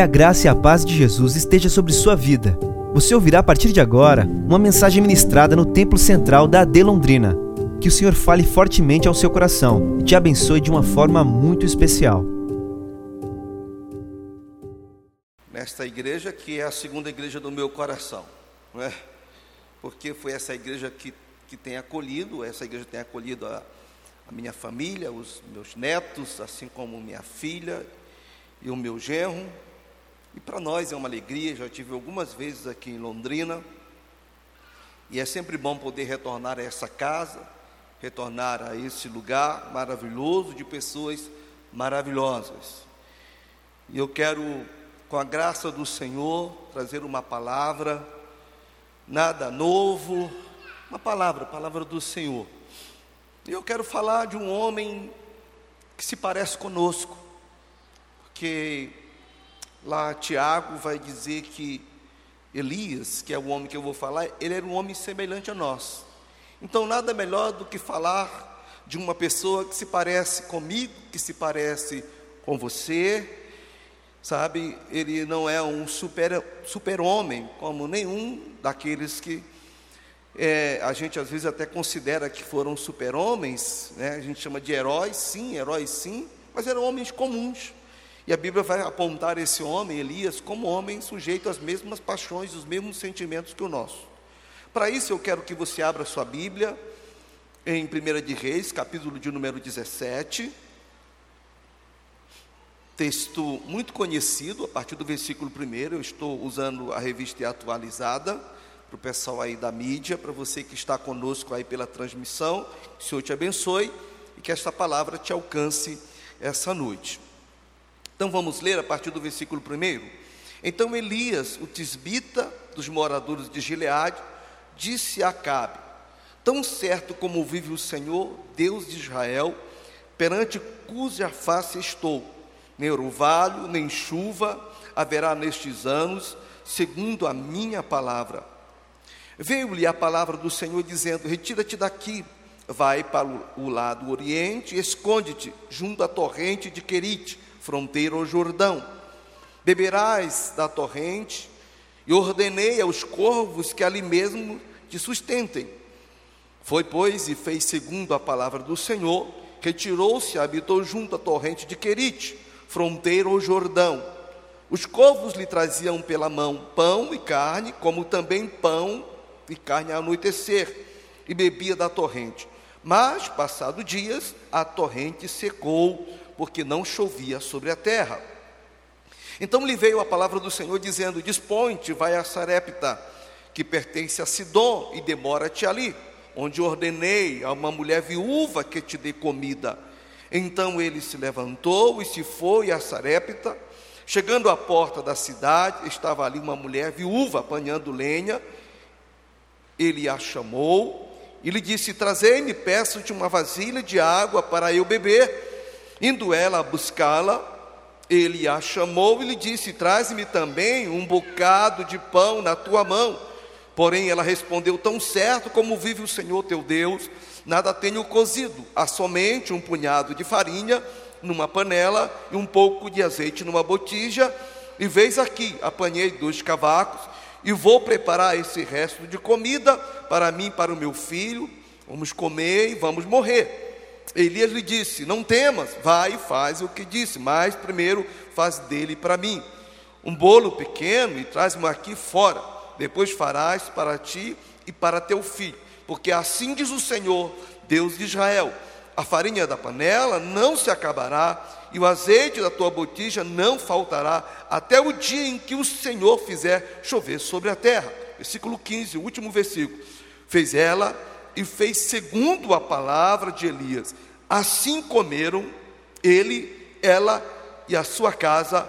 Que a graça e a paz de Jesus esteja sobre sua vida. Você ouvirá a partir de agora uma mensagem ministrada no Templo Central da AD Londrina. Que o Senhor fale fortemente ao seu coração e te abençoe de uma forma muito especial. Nesta igreja que é a segunda igreja do meu coração, não é? Porque foi essa igreja que, que tem acolhido, essa igreja tem acolhido a, a minha família, os meus netos, assim como minha filha e o meu genro, e para nós é uma alegria, já tive algumas vezes aqui em Londrina, e é sempre bom poder retornar a essa casa, retornar a esse lugar maravilhoso de pessoas maravilhosas. E eu quero, com a graça do Senhor, trazer uma palavra, nada novo, uma palavra, palavra do Senhor. E eu quero falar de um homem que se parece conosco, porque Lá Tiago vai dizer que Elias, que é o homem que eu vou falar, ele era um homem semelhante a nós. Então nada melhor do que falar de uma pessoa que se parece comigo, que se parece com você, sabe? Ele não é um super, super homem, como nenhum daqueles que é, a gente às vezes até considera que foram super homens, né? a gente chama de heróis, sim, heróis sim, mas eram homens comuns. E a Bíblia vai apontar esse homem, Elias, como homem sujeito às mesmas paixões, os mesmos sentimentos que o nosso. Para isso eu quero que você abra sua Bíblia em 1 de Reis, capítulo de número 17. Texto muito conhecido, a partir do versículo 1, eu estou usando a revista atualizada para o pessoal aí da mídia, para você que está conosco aí pela transmissão, que o Senhor te abençoe e que esta palavra te alcance essa noite. Então vamos ler a partir do versículo 1. Então Elias, o tisbita dos moradores de Gileade, disse a Acabe: Tão certo como vive o Senhor, Deus de Israel, perante cuja face estou, nem orvalho, nem chuva haverá nestes anos, segundo a minha palavra. Veio-lhe a palavra do Senhor dizendo: Retira-te daqui, vai para o lado oriente, esconde-te junto à torrente de Querite fronteira ao Jordão. Beberás da torrente, e ordenei aos corvos que ali mesmo te sustentem. Foi, pois, e fez segundo a palavra do Senhor, retirou-se e habitou junto à torrente de Querite, fronteira ao Jordão. Os corvos lhe traziam pela mão pão e carne, como também pão e carne a anoitecer, e bebia da torrente. Mas, passado dias, a torrente secou, porque não chovia sobre a terra. Então lhe veio a palavra do Senhor dizendo: Dispõe-te, vai a Sarepta, que pertence a Sidom, e demora-te ali, onde ordenei a uma mulher viúva que te dê comida. Então ele se levantou e se foi a Sarepta. Chegando à porta da cidade, estava ali uma mulher viúva apanhando lenha. Ele a chamou e lhe disse: Trazei-me, peço-te uma vasilha de água para eu beber. Indo ela buscá-la, ele a chamou e lhe disse: Traz-me também um bocado de pão na tua mão. Porém, ela respondeu: Tão certo como vive o Senhor teu Deus, nada tenho cozido, há somente um punhado de farinha numa panela e um pouco de azeite numa botija. E veis aqui, apanhei dois cavacos e vou preparar esse resto de comida para mim e para o meu filho. Vamos comer e vamos morrer. Elias lhe disse: Não temas, vai e faz o que disse, mas primeiro faz dele para mim um bolo pequeno e traz-me aqui fora. Depois farás para ti e para teu filho, porque assim diz o Senhor, Deus de Israel: a farinha da panela não se acabará e o azeite da tua botija não faltará até o dia em que o Senhor fizer chover sobre a terra. Versículo 15, o último versículo. Fez ela e fez segundo a palavra de Elias. Assim comeram ele, ela e a sua casa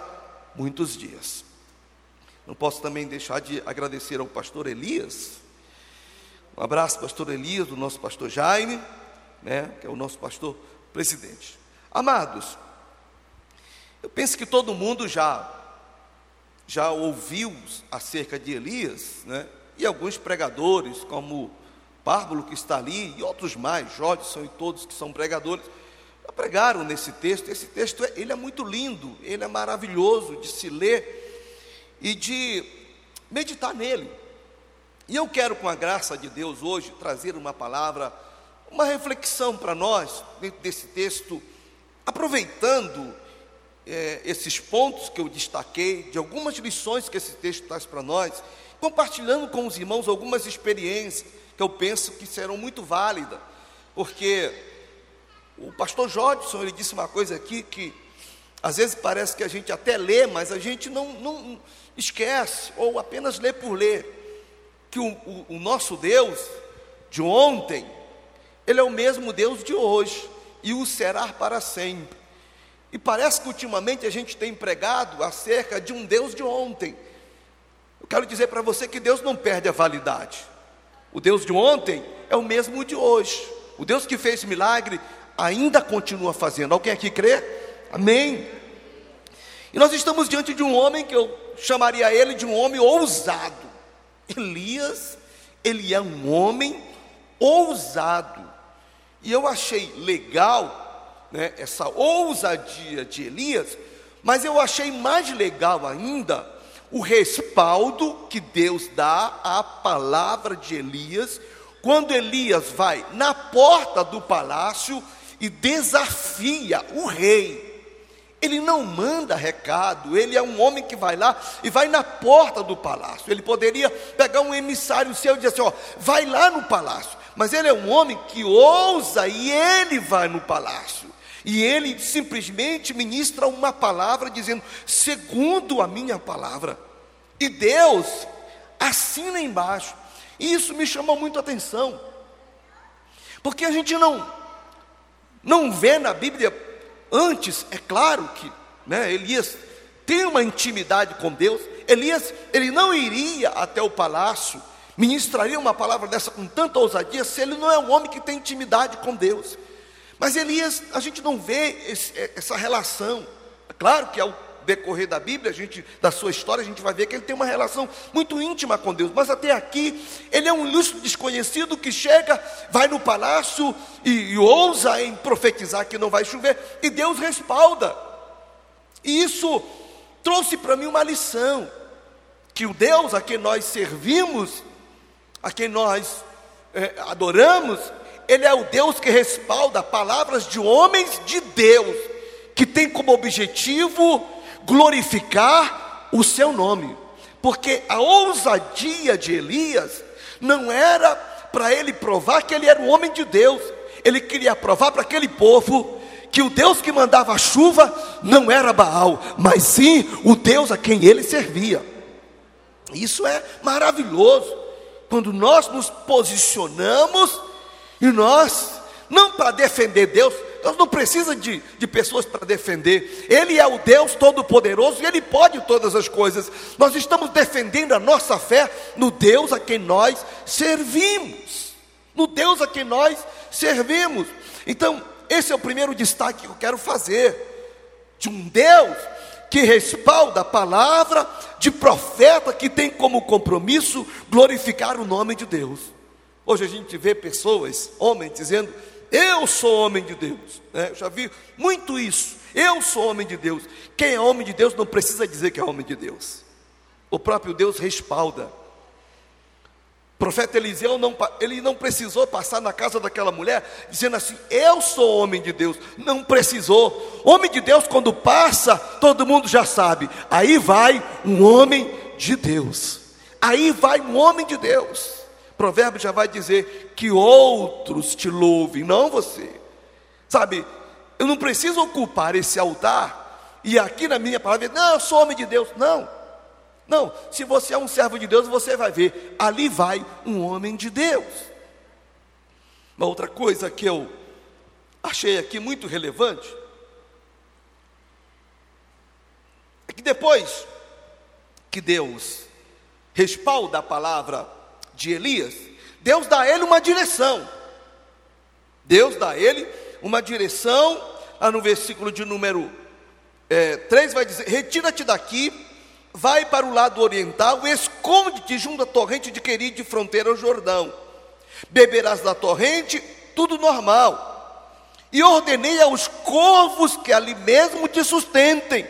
muitos dias. Não posso também deixar de agradecer ao pastor Elias. Um abraço, pastor Elias, do nosso pastor Jaime, né, que é o nosso pastor presidente. Amados, eu penso que todo mundo já já ouviu acerca de Elias, né? E alguns pregadores, como Párvulo que está ali e outros mais, Jodson e todos que são pregadores, pregaram nesse texto. Esse texto ele é muito lindo, ele é maravilhoso de se ler, e de meditar nele. E eu quero, com a graça de Deus, hoje trazer uma palavra, uma reflexão para nós, dentro desse texto, aproveitando é, esses pontos que eu destaquei, de algumas lições que esse texto traz para nós, compartilhando com os irmãos algumas experiências que eu penso que serão muito válidas, porque o pastor Jodson, ele disse uma coisa aqui que às vezes parece que a gente até lê, mas a gente não, não esquece, ou apenas lê por ler, que o, o, o nosso Deus de ontem, Ele é o mesmo Deus de hoje, e o será para sempre. E parece que ultimamente a gente tem pregado acerca de um Deus de ontem. Eu quero dizer para você que Deus não perde a validade. O Deus de ontem é o mesmo de hoje. O Deus que fez milagre ainda continua fazendo. Alguém aqui crê? Amém. E nós estamos diante de um homem que eu chamaria ele de um homem ousado. Elias, ele é um homem ousado. E eu achei legal né, essa ousadia de Elias, mas eu achei mais legal ainda o respaldo que Deus dá à palavra de Elias, quando Elias vai na porta do palácio e desafia o rei. Ele não manda recado, ele é um homem que vai lá e vai na porta do palácio. Ele poderia pegar um emissário seu e dizer assim: ó, vai lá no palácio. Mas ele é um homem que ousa e ele vai no palácio. E ele simplesmente ministra uma palavra dizendo, segundo a minha palavra. E Deus assina embaixo. E isso me chamou muito a atenção. Porque a gente não não vê na Bíblia antes, é claro que, né, Elias tem uma intimidade com Deus. Elias, ele não iria até o palácio, ministraria uma palavra dessa com tanta ousadia se ele não é um homem que tem intimidade com Deus. Mas Elias, a gente não vê esse, é, essa relação. É claro que ao decorrer da Bíblia, a gente, da sua história, a gente vai ver que ele tem uma relação muito íntima com Deus. Mas até aqui, ele é um ilustre desconhecido que chega, vai no palácio e, e ousa em profetizar que não vai chover, e Deus respalda. E isso trouxe para mim uma lição: que o Deus a quem nós servimos, a quem nós é, adoramos, ele é o Deus que respalda palavras de homens de Deus, que tem como objetivo glorificar o seu nome. Porque a ousadia de Elias não era para ele provar que ele era um homem de Deus, ele queria provar para aquele povo que o Deus que mandava a chuva não era Baal, mas sim o Deus a quem ele servia. Isso é maravilhoso. Quando nós nos posicionamos e nós, não para defender Deus, Deus não precisa de, de pessoas para defender. Ele é o Deus Todo-Poderoso e Ele pode todas as coisas. Nós estamos defendendo a nossa fé no Deus a quem nós servimos. No Deus a quem nós servimos. Então, esse é o primeiro destaque que eu quero fazer. De um Deus que respalda a palavra de profeta que tem como compromisso glorificar o nome de Deus. Hoje a gente vê pessoas, homens, dizendo: Eu sou homem de Deus. É, eu já vi muito isso. Eu sou homem de Deus. Quem é homem de Deus não precisa dizer que é homem de Deus. O próprio Deus respalda. O profeta Eliseu não, ele não precisou passar na casa daquela mulher dizendo assim: Eu sou homem de Deus. Não precisou. Homem de Deus, quando passa, todo mundo já sabe. Aí vai um homem de Deus. Aí vai um homem de Deus. Provérbio já vai dizer que outros te louvem, não você. Sabe, eu não preciso ocupar esse altar e aqui na minha palavra, não, eu sou homem de Deus. Não, não, se você é um servo de Deus, você vai ver, ali vai um homem de Deus. Uma outra coisa que eu achei aqui muito relevante é que depois que Deus respalda a palavra de Elias, Deus dá a ele uma direção. Deus dá a ele uma direção, lá no versículo de número é, 3 vai dizer: Retira-te daqui, vai para o lado oriental, esconde-te junto à torrente de Queride, de fronteira ao Jordão. Beberás da torrente, tudo normal. E ordenei aos corvos que ali mesmo te sustentem.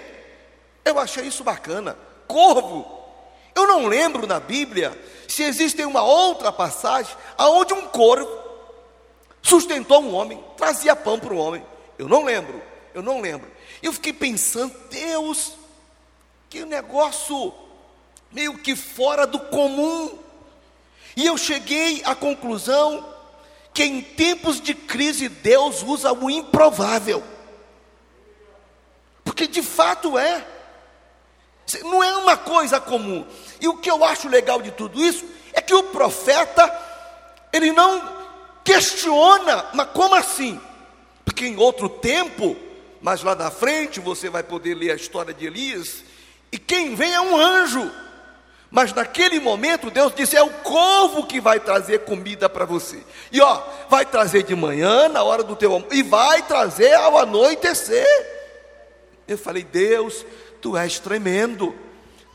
Eu achei isso bacana. Corvo Eu não lembro na Bíblia se existe uma outra passagem aonde um corvo sustentou um homem, trazia pão para o homem. Eu não lembro, eu não lembro. Eu fiquei pensando, Deus, que negócio meio que fora do comum. E eu cheguei à conclusão que em tempos de crise Deus usa o improvável. Porque de fato é. Não é uma coisa comum. E o que eu acho legal de tudo isso é que o profeta, ele não questiona, mas como assim? Porque em outro tempo, mas lá na frente você vai poder ler a história de Elias, e quem vem é um anjo. Mas naquele momento Deus disse: é o corvo que vai trazer comida para você. E ó, vai trazer de manhã, na hora do teu almoço, e vai trazer ao anoitecer. Eu falei: Deus, tu és tremendo.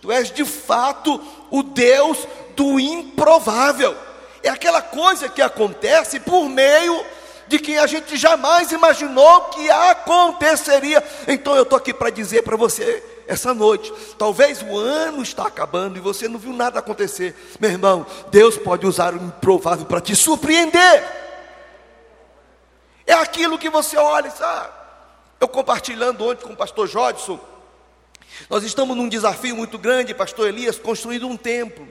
Tu és de fato o Deus do improvável. É aquela coisa que acontece por meio de que a gente jamais imaginou que aconteceria. Então eu estou aqui para dizer para você essa noite, talvez o ano está acabando e você não viu nada acontecer. Meu irmão, Deus pode usar o improvável para te surpreender. É aquilo que você olha, sabe? Eu compartilhando ontem com o pastor Jodson, nós estamos num desafio muito grande, pastor Elias, construindo um templo.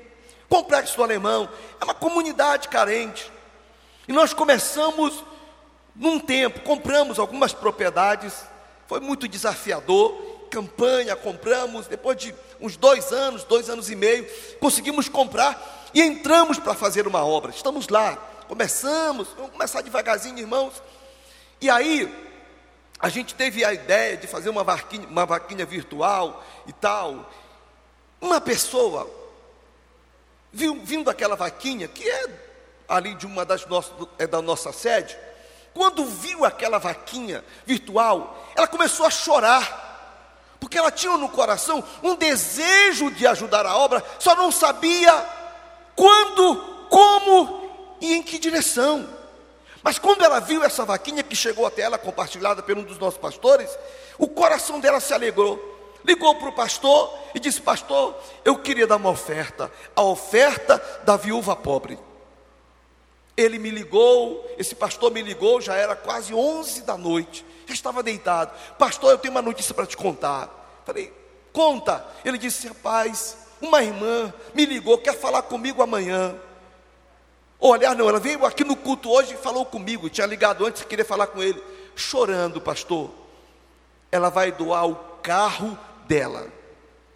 Complexo Alemão, é uma comunidade carente. E nós começamos num tempo, compramos algumas propriedades, foi muito desafiador, campanha, compramos, depois de uns dois anos, dois anos e meio, conseguimos comprar e entramos para fazer uma obra. Estamos lá, começamos, vamos começar devagarzinho, irmãos. E aí, a gente teve a ideia de fazer uma vaquinha, uma vaquinha virtual e tal. Uma pessoa, viu, vindo aquela vaquinha, que é ali de uma das nossas, é da nossa sede, quando viu aquela vaquinha virtual, ela começou a chorar, porque ela tinha no coração um desejo de ajudar a obra, só não sabia quando, como e em que direção. Mas quando ela viu essa vaquinha que chegou até ela, compartilhada por um dos nossos pastores, o coração dela se alegrou. Ligou para o pastor e disse: Pastor, eu queria dar uma oferta, a oferta da viúva pobre. Ele me ligou, esse pastor me ligou, já era quase 11 da noite, já estava deitado. Pastor, eu tenho uma notícia para te contar. Falei, conta. Ele disse, rapaz, uma irmã me ligou, quer falar comigo amanhã. Olha, não, ela veio aqui no culto hoje e falou comigo, tinha ligado antes, queria falar com ele, chorando, pastor. Ela vai doar o carro dela.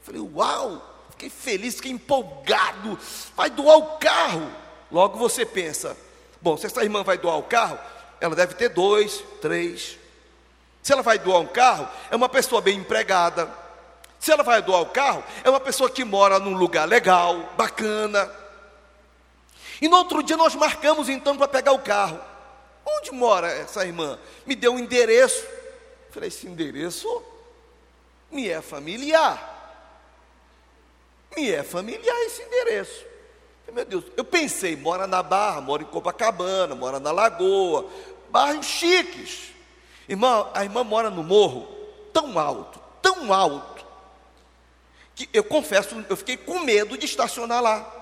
Falei, uau, fiquei feliz, fiquei empolgado. Vai doar o carro. Logo você pensa, Bom, se essa irmã vai doar o carro, ela deve ter dois, três. Se ela vai doar um carro, é uma pessoa bem empregada. Se ela vai doar o carro, é uma pessoa que mora num lugar legal, bacana. E no outro dia nós marcamos então para pegar o carro. Onde mora essa irmã? Me deu um endereço. Falei, esse endereço me é familiar. Me é familiar esse endereço. Meu Deus, eu pensei, mora na Barra, mora em Copacabana, mora na Lagoa, bairros chiques. Irmã, a irmã mora no morro, tão alto, tão alto, que eu confesso, eu fiquei com medo de estacionar lá.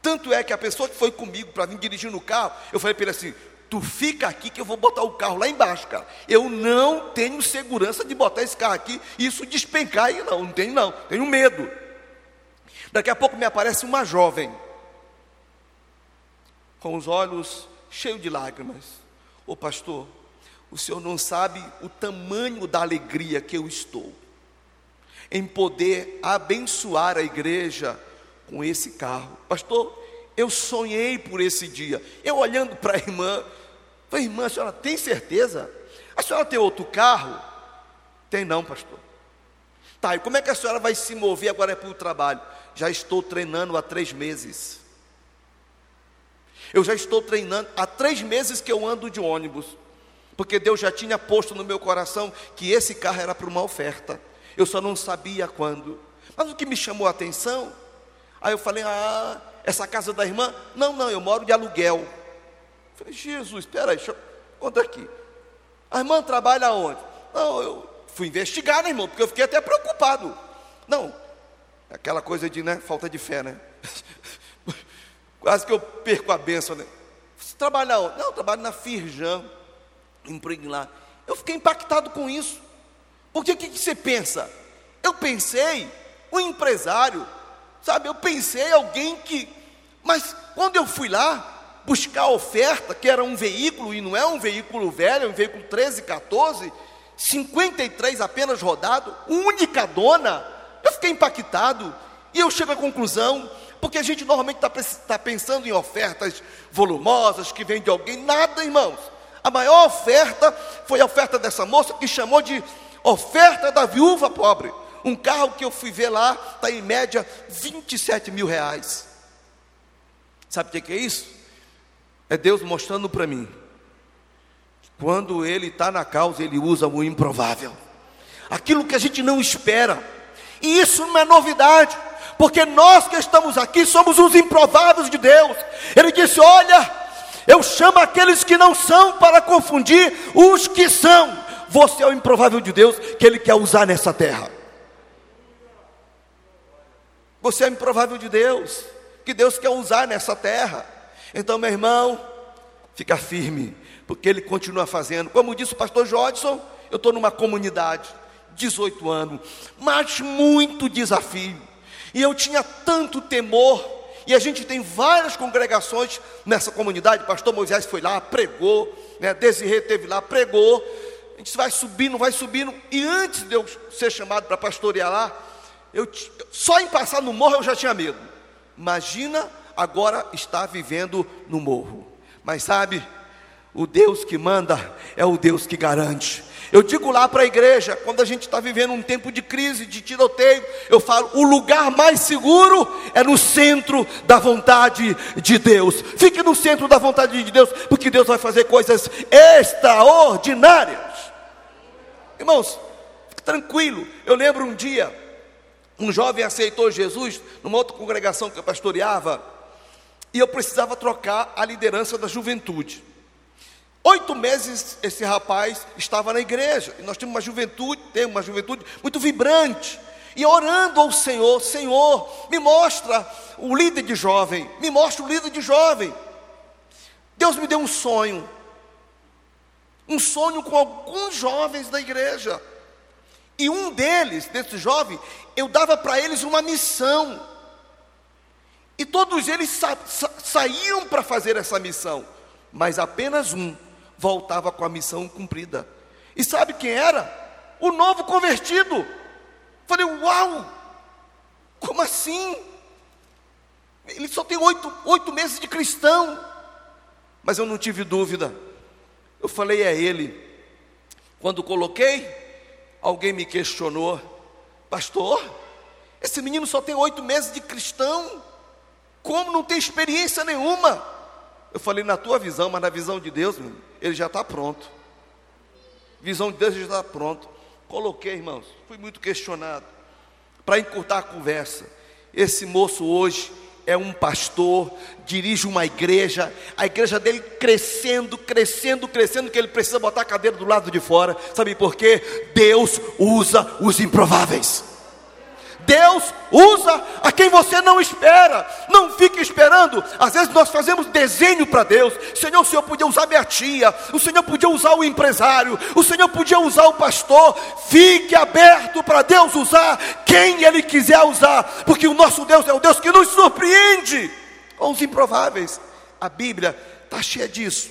Tanto é que a pessoa que foi comigo para vir dirigir no carro, eu falei para ele assim: tu fica aqui que eu vou botar o carro lá embaixo, cara. Eu não tenho segurança de botar esse carro aqui e isso despencar aí, não, não tenho não, tenho medo. Daqui a pouco me aparece uma jovem, com os olhos cheios de lágrimas: Ô pastor, o senhor não sabe o tamanho da alegria que eu estou em poder abençoar a igreja com esse carro. Pastor, eu sonhei por esse dia. Eu olhando para a irmã, falei, irmã, a senhora tem certeza? A senhora tem outro carro? Tem não, pastor. Tá, e como é que a senhora vai se mover agora para o trabalho? Já estou treinando há três meses. Eu já estou treinando há três meses que eu ando de ônibus, porque Deus já tinha posto no meu coração que esse carro era para uma oferta. Eu só não sabia quando. Mas o que me chamou a atenção, aí eu falei: Ah, essa casa da irmã? Não, não, eu moro de aluguel. Eu falei: Jesus, espera aí, deixa eu... conta aqui. A irmã trabalha onde? Não, eu fui investigar, né, irmão? Porque eu fiquei até preocupado. Não, Aquela coisa de, né, falta de fé, né? Quase que eu perco a benção, né? Você trabalha onde? Não, eu trabalho na Firjan, emprego lá. Eu fiquei impactado com isso. Porque o que, que você pensa? Eu pensei, um empresário, sabe? Eu pensei alguém que. Mas quando eu fui lá buscar a oferta, que era um veículo, e não é um veículo velho, é um veículo 13, 14, 53 apenas rodado, única dona, eu fiquei impactado. E eu chego à conclusão, porque a gente normalmente está tá pensando em ofertas volumosas que vêm de alguém, nada, irmãos. A maior oferta foi a oferta dessa moça que chamou de oferta da viúva pobre. Um carro que eu fui ver lá está em média 27 mil reais. Sabe o que é isso? É Deus mostrando para mim. Quando Ele está na causa, Ele usa o improvável. Aquilo que a gente não espera. E isso não é novidade. Porque nós que estamos aqui somos os improváveis de Deus. Ele disse: Olha, eu chamo aqueles que não são para confundir os que são. Você é o improvável de Deus que Ele quer usar nessa terra. Você é improvável de Deus que Deus quer usar nessa terra. Então, meu irmão, fica firme, porque Ele continua fazendo. Como disse o pastor Jodson, eu estou numa comunidade, 18 anos, mas muito desafio. E eu tinha tanto temor, e a gente tem várias congregações nessa comunidade. Pastor Moisés foi lá, pregou, né? Desirê teve lá, pregou a gente vai subindo, vai subindo, e antes de eu ser chamado para pastorear lá, eu, só em passar no morro eu já tinha medo. Imagina agora estar vivendo no morro. Mas sabe, o Deus que manda é o Deus que garante. Eu digo lá para a igreja, quando a gente está vivendo um tempo de crise, de tiroteio, eu falo: o lugar mais seguro é no centro da vontade de Deus. Fique no centro da vontade de Deus, porque Deus vai fazer coisas extraordinárias. Irmãos, tranquilo. Eu lembro um dia, um jovem aceitou Jesus numa outra congregação que eu pastoreava, e eu precisava trocar a liderança da juventude. Oito meses esse rapaz estava na igreja, e nós temos uma juventude, temos uma juventude muito vibrante, e orando ao Senhor, Senhor, me mostra o líder de jovem, me mostra o líder de jovem. Deus me deu um sonho, um sonho com alguns jovens da igreja. E um deles, desse jovem, eu dava para eles uma missão. E todos eles sa sa saíam para fazer essa missão, mas apenas um voltava com a missão cumprida. E sabe quem era? O novo convertido. Falei, uau! Como assim? Ele só tem oito, oito meses de cristão. Mas eu não tive dúvida eu falei a ele, quando coloquei, alguém me questionou, pastor, esse menino só tem oito meses de cristão, como não tem experiência nenhuma? Eu falei, na tua visão, mas na visão de Deus, ele já está pronto. Visão de Deus já está pronto. Coloquei, irmãos, fui muito questionado. Para encurtar a conversa, esse moço hoje é um pastor, dirige uma igreja, a igreja dele crescendo, crescendo, crescendo, que ele precisa botar a cadeira do lado de fora. Sabe por quê? Deus usa os improváveis. Deus usa a quem você não espera. Não fique esperando. Às vezes nós fazemos desenho para Deus. Senhor, o Senhor podia usar minha tia. O Senhor podia usar o empresário. O Senhor podia usar o pastor. Fique aberto para Deus usar quem Ele quiser usar. Porque o nosso Deus é o Deus que nos surpreende com os improváveis. A Bíblia está cheia disso.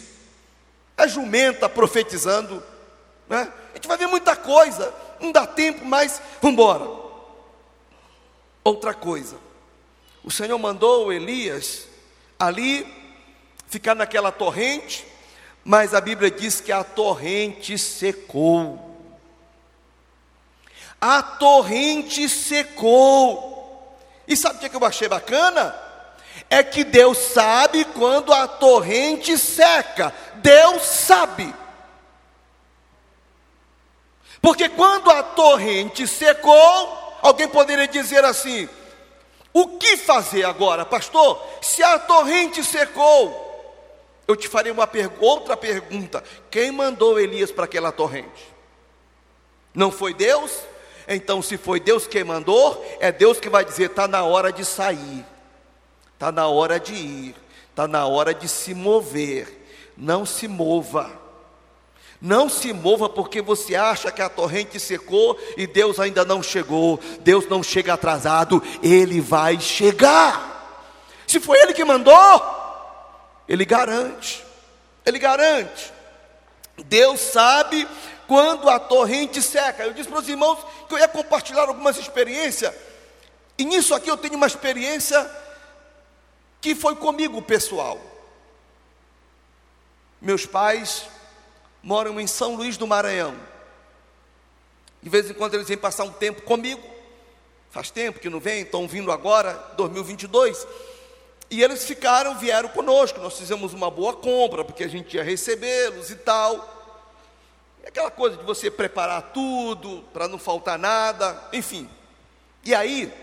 É jumenta profetizando. Né? A gente vai ver muita coisa. Não dá tempo, mas vamos embora. Outra coisa, o Senhor mandou Elias ali ficar naquela torrente, mas a Bíblia diz que a torrente secou. A torrente secou. E sabe o que eu achei bacana? É que Deus sabe quando a torrente seca. Deus sabe. Porque quando a torrente secou, Alguém poderia dizer assim: o que fazer agora, pastor? Se a torrente secou, eu te farei uma per outra pergunta: quem mandou Elias para aquela torrente? Não foi Deus? Então, se foi Deus quem mandou, é Deus que vai dizer: está na hora de sair, está na hora de ir, está na hora de se mover. Não se mova. Não se mova porque você acha que a torrente secou e Deus ainda não chegou. Deus não chega atrasado, Ele vai chegar. Se foi Ele que mandou, Ele garante. Ele garante. Deus sabe quando a torrente seca. Eu disse para os irmãos que eu ia compartilhar algumas experiências. E nisso aqui eu tenho uma experiência que foi comigo pessoal. Meus pais moram em São Luís do Maranhão. De vez em quando eles vêm passar um tempo comigo. Faz tempo que não vêm, estão vindo agora, 2022. E eles ficaram, vieram conosco. Nós fizemos uma boa compra, porque a gente ia recebê-los e tal. Aquela coisa de você preparar tudo, para não faltar nada, enfim. E aí,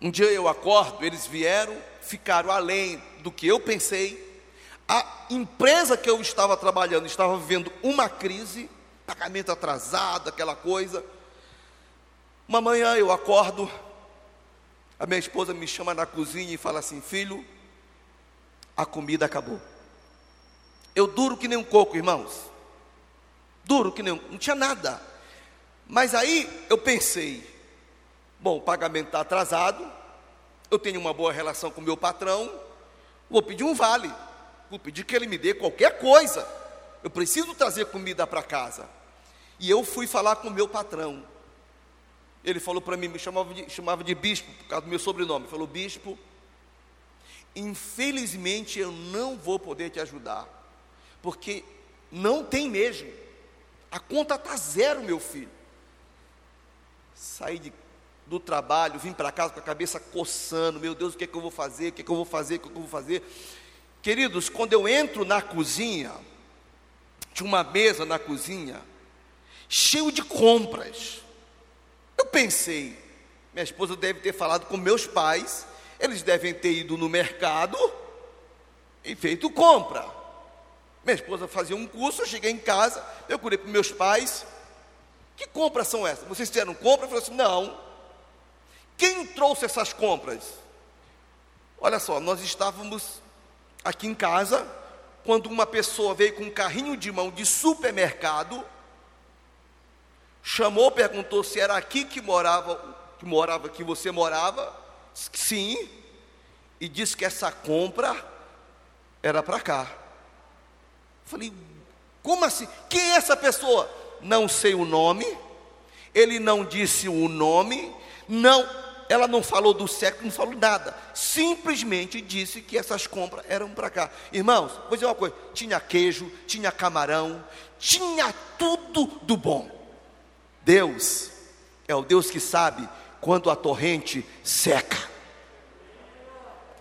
um dia eu acordo, eles vieram, ficaram além do que eu pensei. A empresa que eu estava trabalhando estava vivendo uma crise, pagamento atrasado, aquela coisa. Uma manhã eu acordo, a minha esposa me chama na cozinha e fala assim: Filho, a comida acabou. Eu duro que nem um coco, irmãos. Duro que nem um. Não tinha nada. Mas aí eu pensei: bom, o pagamento está atrasado. Eu tenho uma boa relação com o meu patrão. Vou pedir um vale. Vou pedir que ele me dê qualquer coisa. Eu preciso trazer comida para casa. E eu fui falar com o meu patrão. Ele falou para mim, me chamava de, chamava de bispo, por causa do meu sobrenome. Ele falou, bispo, infelizmente eu não vou poder te ajudar, porque não tem mesmo. A conta está zero, meu filho. Saí de, do trabalho, vim para casa com a cabeça coçando, meu Deus, o que é que eu vou fazer? O que é que eu vou fazer? O que é que eu vou fazer? Queridos, quando eu entro na cozinha, tinha uma mesa na cozinha, cheio de compras. Eu pensei, minha esposa deve ter falado com meus pais, eles devem ter ido no mercado e feito compra. Minha esposa fazia um curso, eu cheguei em casa, eu curei para meus pais. Que compras são essas? Vocês fizeram compra? Eu falei assim: não. Quem trouxe essas compras? Olha só, nós estávamos aqui em casa, quando uma pessoa veio com um carrinho de mão de supermercado, chamou, perguntou se era aqui que morava, que morava, que você morava, sim, e disse que essa compra era para cá. Falei, como assim? Quem é essa pessoa? Não sei o nome, ele não disse o nome, não, ela não falou do sexo, não falou nada, simplesmente disse que essas compras eram para cá. Irmãos, vou dizer uma coisa: tinha queijo, tinha camarão, tinha tudo do bom. Deus é o Deus que sabe quando a torrente seca.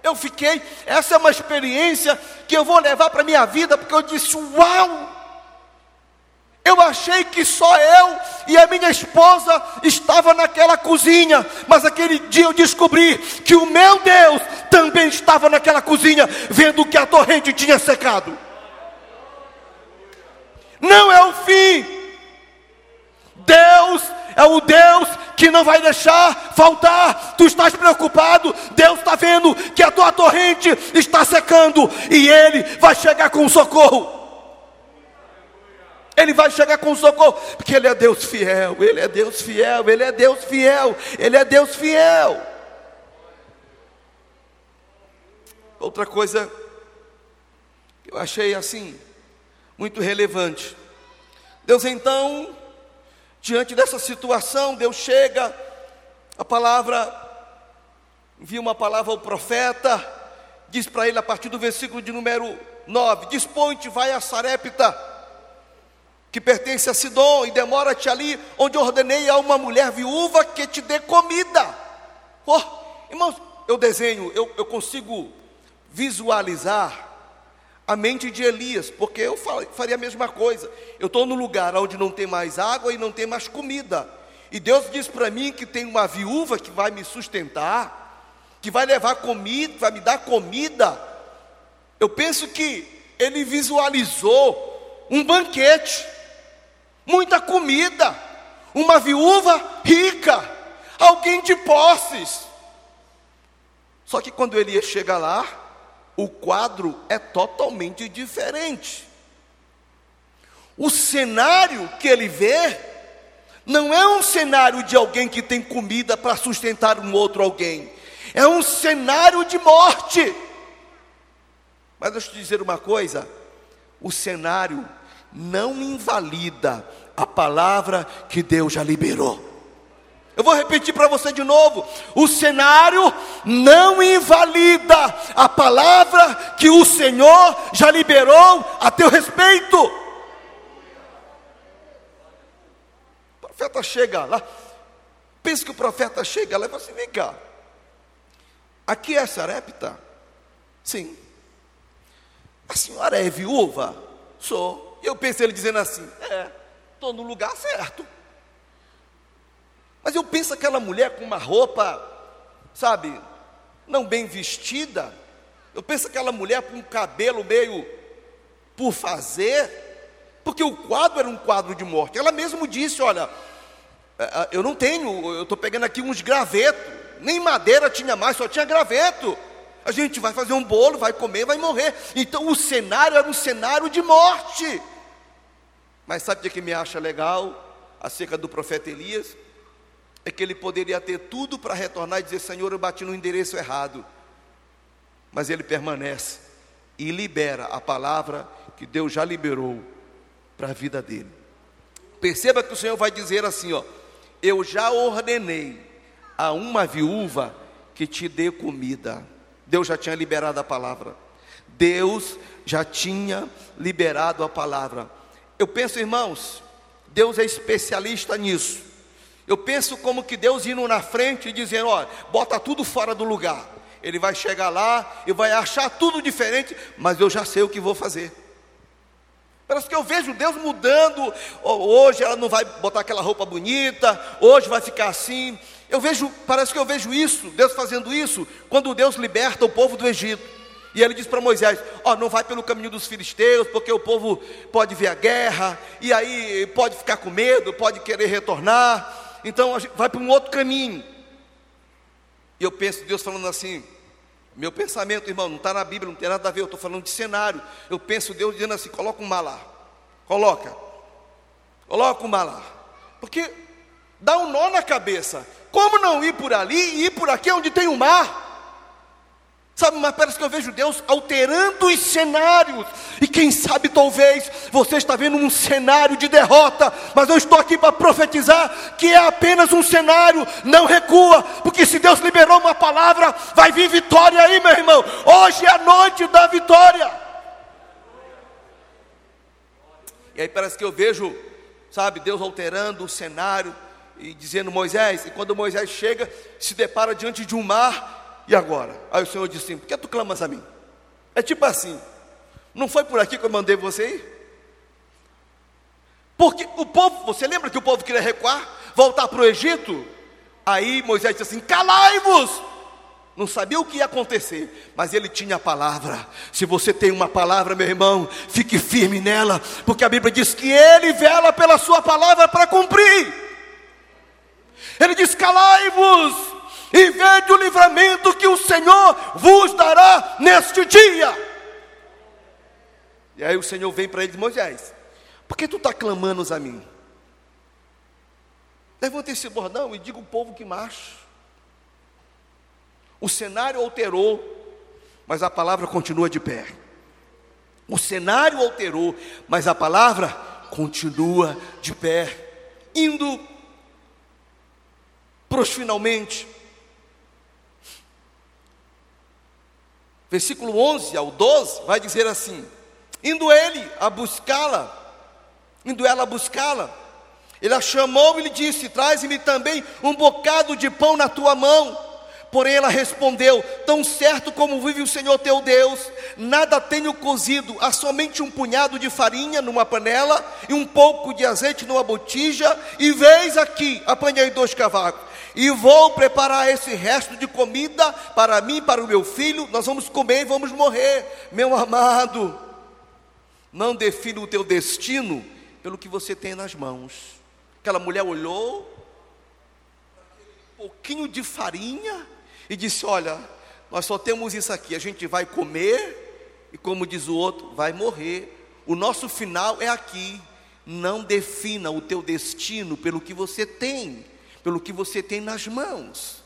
Eu fiquei, essa é uma experiência que eu vou levar para a minha vida, porque eu disse: Uau! Eu achei que só eu e a minha esposa estava naquela cozinha, mas aquele dia eu descobri que o meu Deus também estava naquela cozinha, vendo que a torrente tinha secado. Não é o fim, Deus é o Deus que não vai deixar faltar. Tu estás preocupado, Deus está vendo que a tua torrente está secando e Ele vai chegar com socorro. Ele vai chegar com socorro, porque Ele é Deus fiel, Ele é Deus fiel, Ele é Deus fiel, Ele é Deus fiel. Outra coisa que eu achei assim, muito relevante. Deus então Diante dessa situação, Deus chega, a palavra, envia uma palavra ao profeta, diz para ele a partir do versículo de número 9: Dispõe-te, vai a Sarepta, que pertence a Sidom, e demora-te ali, onde ordenei a uma mulher viúva que te dê comida. Oh, irmãos, eu desenho, eu, eu consigo visualizar a mente de Elias, porque eu faria a mesma coisa. Eu estou no lugar onde não tem mais água e não tem mais comida. E Deus diz para mim que tem uma viúva que vai me sustentar, que vai levar comida, vai me dar comida. Eu penso que ele visualizou um banquete, muita comida, uma viúva rica, alguém de posses. Só que quando Elias chega lá, o quadro é totalmente diferente. O cenário que ele vê não é um cenário de alguém que tem comida para sustentar um outro alguém, é um cenário de morte. Mas deixa eu te dizer uma coisa: o cenário não invalida a palavra que Deus já liberou. Eu vou repetir para você de novo: o cenário não invalida a palavra que o Senhor já liberou a teu respeito. O profeta chega lá, pensa que o profeta chega lá e fala assim: vem cá, aqui é Sarepta? Sim. A senhora é viúva? Sou. E eu pensei ele dizendo assim: é, estou no lugar certo. Mas eu penso aquela mulher com uma roupa, sabe, não bem vestida. Eu penso aquela mulher com um cabelo meio por fazer, porque o quadro era um quadro de morte. Ela mesmo disse: Olha, é, é, eu não tenho, eu estou pegando aqui uns gravetos, nem madeira tinha mais, só tinha graveto. A gente vai fazer um bolo, vai comer, vai morrer. Então o cenário era um cenário de morte. Mas sabe o que me acha legal acerca do profeta Elias? é que ele poderia ter tudo para retornar e dizer: Senhor, eu bati no endereço errado. Mas ele permanece e libera a palavra que Deus já liberou para a vida dele. Perceba que o Senhor vai dizer assim: ó, eu já ordenei a uma viúva que te dê comida. Deus já tinha liberado a palavra. Deus já tinha liberado a palavra. Eu penso, irmãos, Deus é especialista nisso. Eu penso como que Deus indo na frente e dizendo: olha, bota tudo fora do lugar. Ele vai chegar lá e vai achar tudo diferente, mas eu já sei o que vou fazer. Parece que eu vejo Deus mudando. Hoje ela não vai botar aquela roupa bonita, hoje vai ficar assim. Eu vejo, parece que eu vejo isso, Deus fazendo isso, quando Deus liberta o povo do Egito. E ele diz para Moisés: Ó, oh, não vai pelo caminho dos filisteus, porque o povo pode ver a guerra, e aí pode ficar com medo, pode querer retornar então vai para um outro caminho. E eu penso, Deus falando assim, meu pensamento, irmão, não está na Bíblia, não tem nada a ver, eu estou falando de cenário. Eu penso Deus dizendo assim: coloca um malá, coloca, coloca um malá, porque dá um nó na cabeça. Como não ir por ali e ir por aqui onde tem o mar? Sabe, mas parece que eu vejo Deus alterando os cenários. E quem sabe, talvez, você está vendo um cenário de derrota. Mas eu estou aqui para profetizar que é apenas um cenário. Não recua, porque se Deus liberou uma palavra, vai vir vitória aí, meu irmão. Hoje é a noite da vitória. E aí parece que eu vejo, sabe, Deus alterando o cenário e dizendo Moisés. E quando Moisés chega, se depara diante de um mar e agora? Aí o Senhor disse assim: Por que tu clamas a mim? É tipo assim: Não foi por aqui que eu mandei você ir? Porque o povo, você lembra que o povo queria recuar, voltar para o Egito? Aí Moisés disse assim: Calai-vos! Não sabia o que ia acontecer, mas ele tinha a palavra. Se você tem uma palavra, meu irmão, fique firme nela, porque a Bíblia diz que ele vela pela sua palavra para cumprir. Ele diz: Calai-vos! e vede o livramento que o Senhor vos dará neste dia. E aí o Senhor vem para ele e diz: Moisés, por que tu está clamando a mim? Levanta esse bordão e diga o povo que marcha. O cenário alterou, mas a palavra continua de pé. O cenário alterou, mas a palavra continua de pé. Indo para os finalmente, versículo 11 ao 12, vai dizer assim: Indo ele a buscá-la, indo ela a buscá-la, ele a chamou e lhe disse: Traze-me também um bocado de pão na tua mão. Porém ela respondeu: Tão certo como vive o Senhor teu Deus, nada tenho cozido, há somente um punhado de farinha numa panela e um pouco de azeite numa botija, e veis aqui, apanhei dois cavacos e vou preparar esse resto de comida para mim, para o meu filho. Nós vamos comer e vamos morrer, meu amado. Não defina o teu destino pelo que você tem nas mãos. Aquela mulher olhou, um pouquinho de farinha, e disse: Olha, nós só temos isso aqui, a gente vai comer, e como diz o outro, vai morrer. O nosso final é aqui. Não defina o teu destino pelo que você tem, pelo que você tem nas mãos.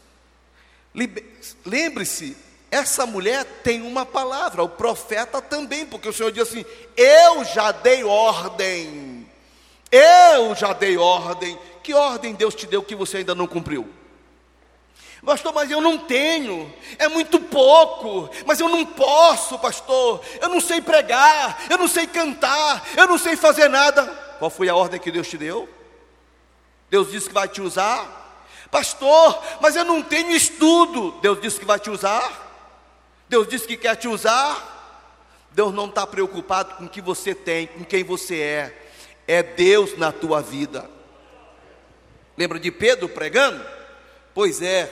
Lembre-se, essa mulher tem uma palavra, o profeta também, porque o Senhor diz assim: Eu já dei ordem, eu já dei ordem. Que ordem Deus te deu que você ainda não cumpriu? Pastor, mas eu não tenho, é muito pouco, mas eu não posso, pastor. Eu não sei pregar, eu não sei cantar, eu não sei fazer nada. Qual foi a ordem que Deus te deu? Deus disse que vai te usar. Pastor, mas eu não tenho estudo. Deus disse que vai te usar. Deus disse que quer te usar. Deus não está preocupado com o que você tem, com quem você é. É Deus na tua vida. Lembra de Pedro pregando? Pois é,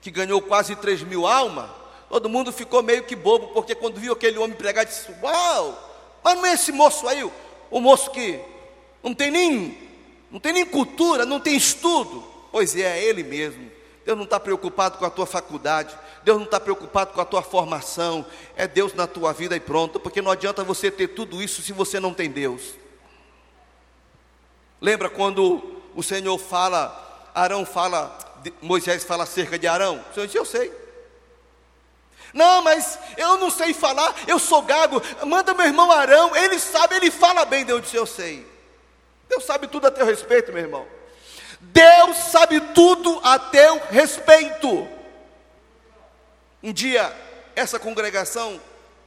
que ganhou quase 3 mil almas. Todo mundo ficou meio que bobo, porque quando viu aquele homem pregar, disse: Uau, mas não é esse moço aí, o, moço que não tem nem, não tem nem cultura, não tem estudo. Pois é, é ele mesmo. Deus não está preocupado com a tua faculdade, Deus não está preocupado com a tua formação, é Deus na tua vida e pronto, porque não adianta você ter tudo isso se você não tem Deus. Lembra quando o Senhor fala, Arão fala, Moisés fala acerca de Arão? O Senhor disse: Eu sei. Não, mas eu não sei falar, eu sou gago. Manda meu irmão Arão, ele sabe, ele fala bem. Deus disse: Eu sei. Deus sabe tudo a teu respeito, meu irmão. Deus sabe tudo a teu respeito. Um dia, essa congregação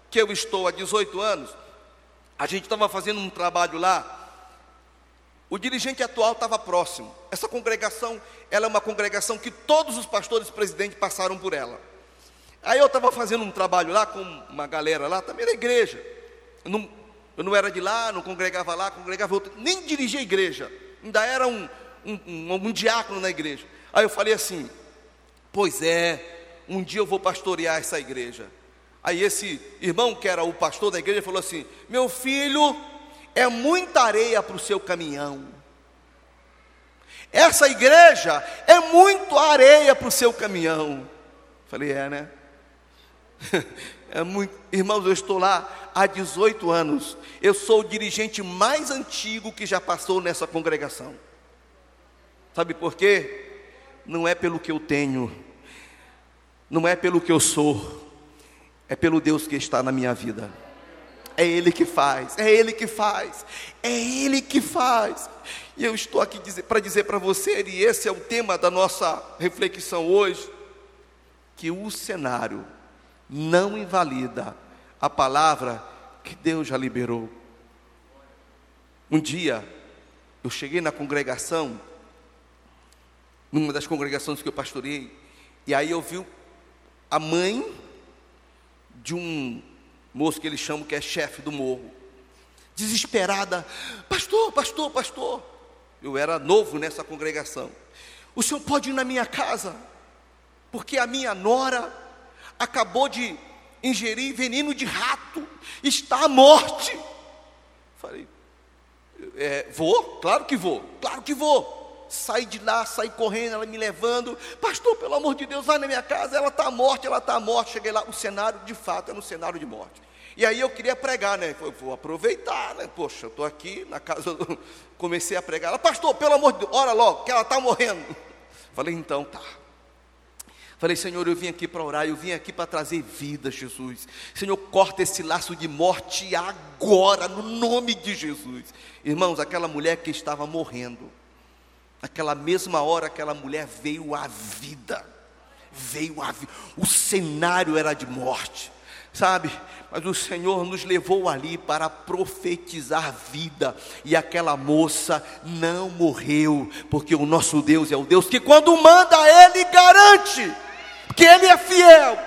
que eu estou há 18 anos, a gente estava fazendo um trabalho lá. O dirigente atual estava próximo. Essa congregação, ela é uma congregação que todos os pastores presidentes passaram por ela. Aí eu estava fazendo um trabalho lá com uma galera lá, também da igreja. Não, eu não era de lá, não congregava lá, congregava outro, nem dirigia a igreja. Ainda era um, um, um, um diácono na igreja. Aí eu falei assim: Pois é, um dia eu vou pastorear essa igreja. Aí esse irmão que era o pastor da igreja falou assim: Meu filho, é muita areia para o seu caminhão. Essa igreja é muito areia para o seu caminhão. Falei, é, né? É muito, irmãos, eu estou lá há 18 anos. Eu sou o dirigente mais antigo que já passou nessa congregação. Sabe por quê? Não é pelo que eu tenho, não é pelo que eu sou, é pelo Deus que está na minha vida. É Ele que faz, é Ele que faz, é Ele que faz. E eu estou aqui para dizer para você, e esse é o tema da nossa reflexão hoje, que o cenário não invalida a palavra que Deus já liberou. Um dia, eu cheguei na congregação numa das congregações que eu pastorei, e aí eu vi a mãe de um moço que eles chamam que é chefe do morro, desesperada, pastor, pastor, pastor. Eu era novo nessa congregação. O senhor pode ir na minha casa, porque a minha nora acabou de ingerir veneno de rato, está à morte. Falei, é, vou? Claro que vou, claro que vou saí de lá, saí correndo, ela me levando, pastor, pelo amor de Deus, vai na minha casa, ela está morte, ela está morte. Cheguei lá, o cenário de fato é no cenário de morte. E aí eu queria pregar, né? Eu vou aproveitar, né? Poxa, eu estou aqui na casa, comecei a pregar. Ela, pastor, pelo amor de Deus, ora logo, que ela está morrendo. Falei, então tá. Falei, Senhor, eu vim aqui para orar, eu vim aqui para trazer vida, Jesus. Senhor, corta esse laço de morte agora, no nome de Jesus. Irmãos, aquela mulher que estava morrendo, Naquela mesma hora, aquela mulher veio à vida. Veio à vida. O cenário era de morte, sabe? Mas o Senhor nos levou ali para profetizar vida. E aquela moça não morreu, porque o nosso Deus é o Deus que, quando manda, Ele garante que Ele é fiel.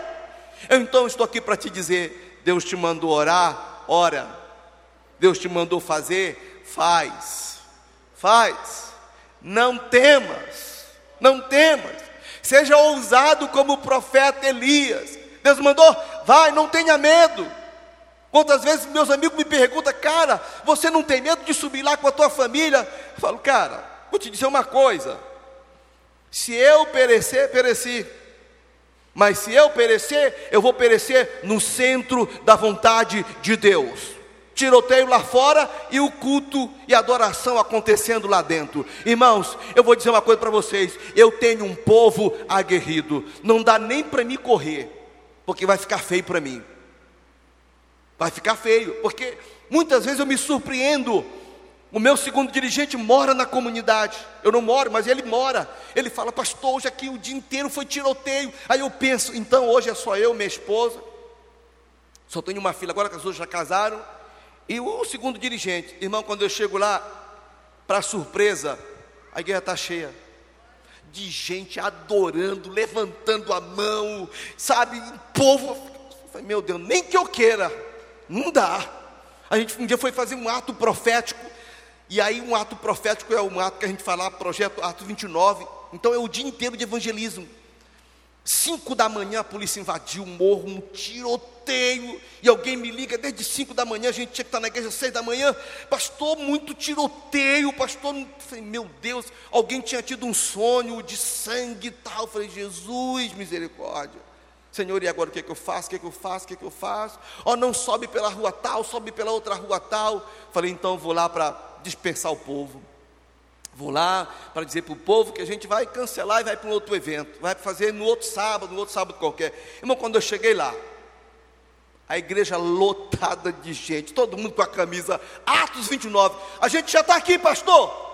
Eu então estou aqui para te dizer: Deus te mandou orar, ora. Deus te mandou fazer, faz. Faz. Não temas, não temas, seja ousado como o profeta Elias. Deus mandou, vai, não tenha medo. Quantas vezes meus amigos me perguntam, cara, você não tem medo de subir lá com a tua família? Eu falo, cara, Vou te dizer uma coisa: se eu perecer, pereci. Mas se eu perecer, eu vou perecer no centro da vontade de Deus. Tiroteio lá fora e o culto e adoração acontecendo lá dentro. Irmãos, eu vou dizer uma coisa para vocês: eu tenho um povo aguerrido, não dá nem para me correr, porque vai ficar feio para mim. Vai ficar feio, porque muitas vezes eu me surpreendo o meu segundo dirigente mora na comunidade. Eu não moro, mas ele mora. Ele fala, pastor, hoje aqui o dia inteiro foi tiroteio. Aí eu penso, então hoje é só eu, minha esposa. Só tenho uma filha agora que as duas já casaram. E o segundo dirigente, irmão, quando eu chego lá, para surpresa, a igreja está cheia de gente adorando, levantando a mão, sabe? O povo, meu Deus, nem que eu queira, não dá. A gente um dia foi fazer um ato profético e aí um ato profético é um ato que a gente fala, projeto ato 29. Então é o dia inteiro de evangelismo. Cinco da manhã a polícia invadiu o morro, um tiroteio, e alguém me liga desde cinco da manhã, a gente tinha que estar na igreja seis da manhã, pastor, muito tiroteio, pastor, falei, meu Deus, alguém tinha tido um sonho de sangue e tal, eu falei, Jesus, misericórdia, Senhor, e agora o que, é que eu faço, o que, é que eu faço, o que, é que eu faço, ó, oh, não sobe pela rua tal, sobe pela outra rua tal, falei, então vou lá para dispersar o povo. Vou lá para dizer para o povo que a gente vai cancelar e vai para um outro evento, vai fazer no outro sábado, no outro sábado qualquer. Irmão, quando eu cheguei lá, a igreja lotada de gente, todo mundo com a camisa, Atos 29, a gente já está aqui, pastor.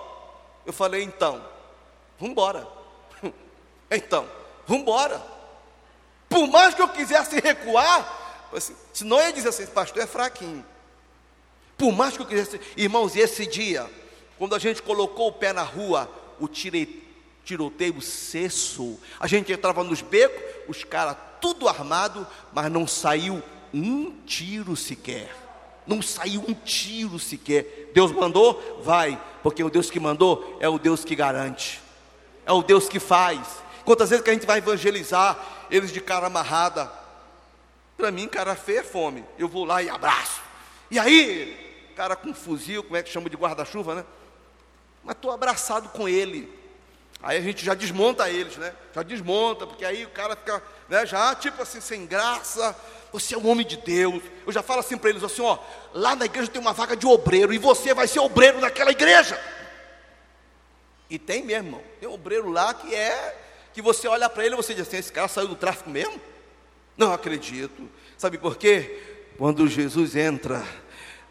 Eu falei, então, vamos embora. então, vamos embora. Por mais que eu quisesse recuar, assim, senão eu ia dizer assim, pastor é fraquinho. Por mais que eu quisesse, irmãos, esse dia, quando a gente colocou o pé na rua, o tire, tiroteio cessou. A gente entrava nos becos, os caras tudo armado, mas não saiu um tiro sequer. Não saiu um tiro sequer. Deus mandou? Vai, porque o Deus que mandou é o Deus que garante, é o Deus que faz. Quantas vezes que a gente vai evangelizar, eles de cara amarrada. Para mim, cara feia é fome. Eu vou lá e abraço. E aí, cara com fuzil, como é que chama de guarda-chuva, né? Mas estou abraçado com ele. Aí a gente já desmonta eles, né? Já desmonta, porque aí o cara fica, né, já tipo assim, sem graça. Você é um homem de Deus. Eu já falo assim para eles assim, ó, lá na igreja tem uma vaga de obreiro e você vai ser obreiro naquela igreja. E tem mesmo, irmão. Tem obreiro lá que é que você olha para ele e você diz assim, esse cara saiu do tráfico mesmo? Não acredito. Sabe por quê? Quando Jesus entra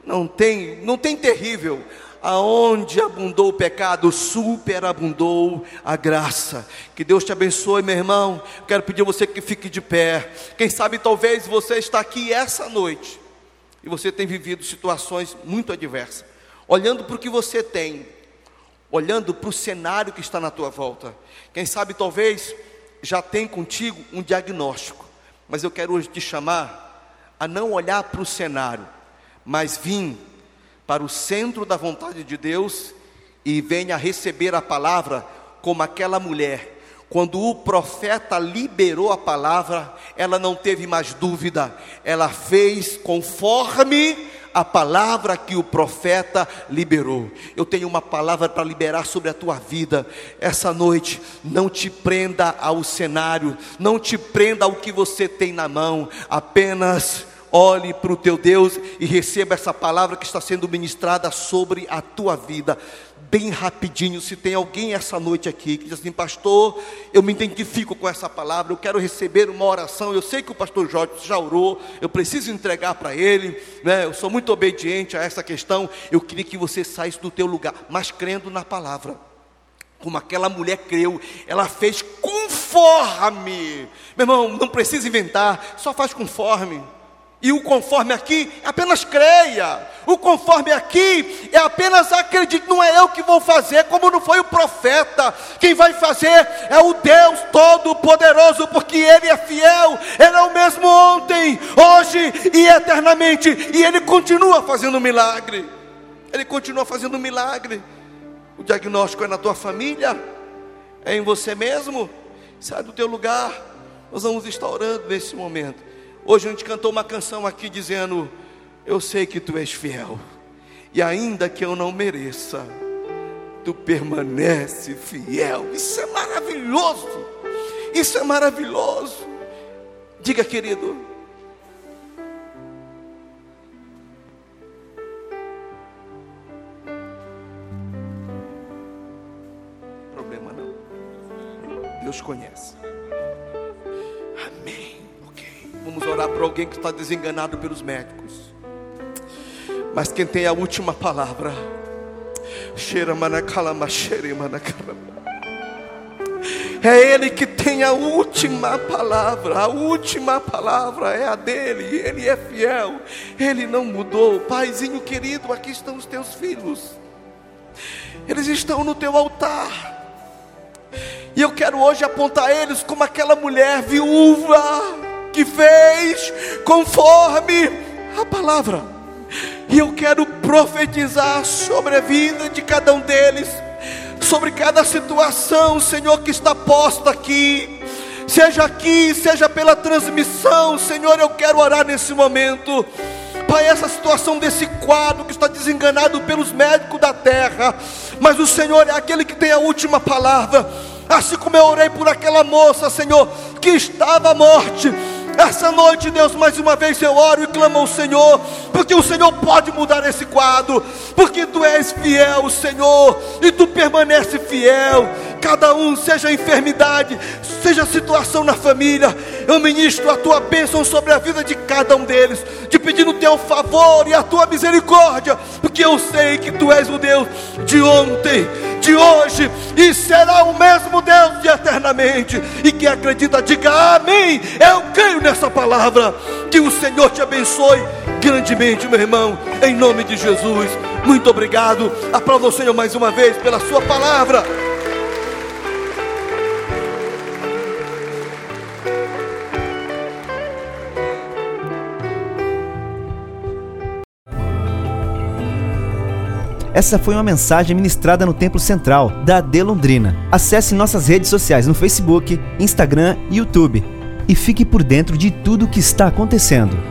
não tem, não tem terrível. Aonde abundou o pecado, superabundou a graça. Que Deus te abençoe, meu irmão. Quero pedir a você que fique de pé. Quem sabe talvez você está aqui essa noite e você tem vivido situações muito adversas. Olhando para o que você tem, olhando para o cenário que está na tua volta. Quem sabe talvez já tem contigo um diagnóstico, mas eu quero hoje te chamar a não olhar para o cenário mas vim para o centro da vontade de Deus e venha receber a palavra como aquela mulher. Quando o profeta liberou a palavra, ela não teve mais dúvida, ela fez conforme a palavra que o profeta liberou. Eu tenho uma palavra para liberar sobre a tua vida essa noite. Não te prenda ao cenário, não te prenda ao que você tem na mão, apenas olhe para o teu Deus e receba essa palavra que está sendo ministrada sobre a tua vida. Bem rapidinho, se tem alguém essa noite aqui que diz assim, pastor, eu me identifico com essa palavra, eu quero receber uma oração. Eu sei que o pastor Jorge já orou, eu preciso entregar para ele, né? eu sou muito obediente a essa questão. Eu queria que você saísse do teu lugar, mas crendo na palavra como aquela mulher creu, ela fez conforme. Meu irmão, não precisa inventar, só faz conforme. E o conforme aqui é apenas creia. O conforme aqui é apenas acredite. Não é eu que vou fazer, como não foi o profeta. Quem vai fazer é o Deus Todo-Poderoso, porque Ele é fiel. Ele é o mesmo ontem, hoje e eternamente. E Ele continua fazendo milagre. Ele continua fazendo milagre. O diagnóstico é na tua família, é em você mesmo. Sai do teu lugar. Nós vamos estar orando nesse momento. Hoje a gente cantou uma canção aqui dizendo: Eu sei que tu és fiel, e ainda que eu não mereça, tu permanece fiel. Isso é maravilhoso. Isso é maravilhoso. Diga, querido. Problema não. Deus conhece. Vamos orar para alguém que está desenganado pelos médicos. Mas quem tem a última palavra. É Ele que tem a última palavra, a última palavra é a dele, Ele é fiel, Ele não mudou. Paizinho querido, aqui estão os teus filhos, eles estão no teu altar, e eu quero hoje apontar eles como aquela mulher viúva que fez conforme a palavra, e eu quero profetizar sobre a vida de cada um deles sobre cada situação, Senhor, que está posta aqui. Seja aqui, seja pela transmissão, Senhor, eu quero orar nesse momento. Pai, essa situação desse quadro que está desenganado pelos médicos da terra, mas o Senhor é aquele que tem a última palavra. Assim como eu orei por aquela moça, Senhor, que estava à morte, essa noite, Deus, mais uma vez eu oro e clamo ao Senhor, porque o Senhor pode mudar esse quadro, porque Tu és fiel, Senhor, e Tu permanece fiel. Cada um, seja enfermidade, seja situação na família, eu ministro a Tua bênção sobre a vida de cada um deles, te pedindo o Teu favor e a Tua misericórdia, porque eu sei que Tu és o Deus de ontem, de hoje e será o mesmo Deus de eternamente. E que acredita, diga amém. Eu creio nessa palavra. Que o Senhor te abençoe grandemente, meu irmão, em nome de Jesus. Muito obrigado. Aplauda o Senhor mais uma vez pela Sua palavra. Essa foi uma mensagem ministrada no Templo Central da AD Londrina. Acesse nossas redes sociais no Facebook, Instagram e YouTube e fique por dentro de tudo o que está acontecendo.